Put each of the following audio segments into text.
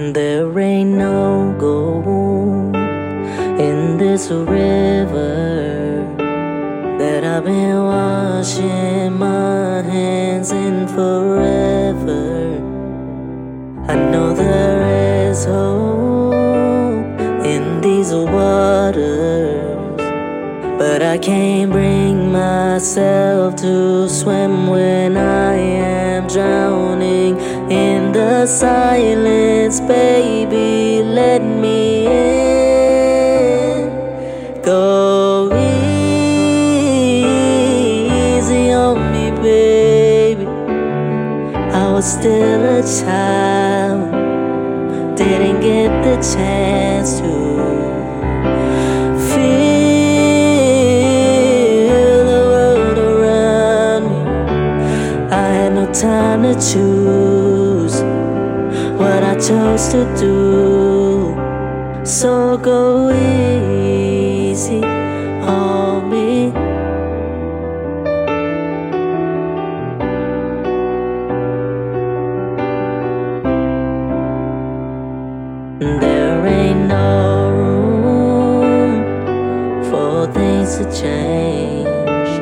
There ain't no gold in this river that I've been washing my hands in forever. I know there is hope in these waters, but I can't bring myself to swim when I am drowning silence. Baby, let me in. Go easy on me, baby. I was still a child, didn't get the chance to feel the world around me. I had no time to choose what I chose to do. So go easy on me. There ain't no room for things to change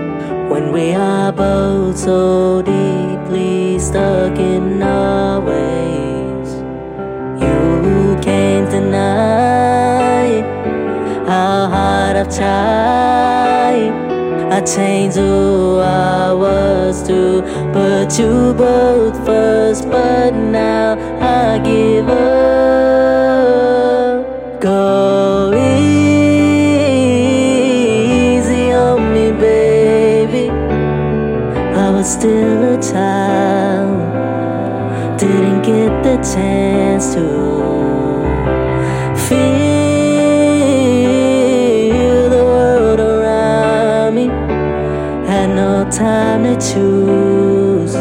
when we are both so deeply stuck in our I've. I changed who I was to put you both first, but now I give up. Go easy on me, baby. I was still a child, didn't get the chance to time to choose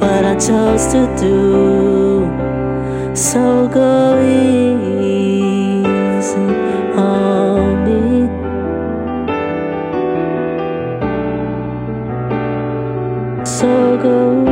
what I chose to do. So go easy on me. So go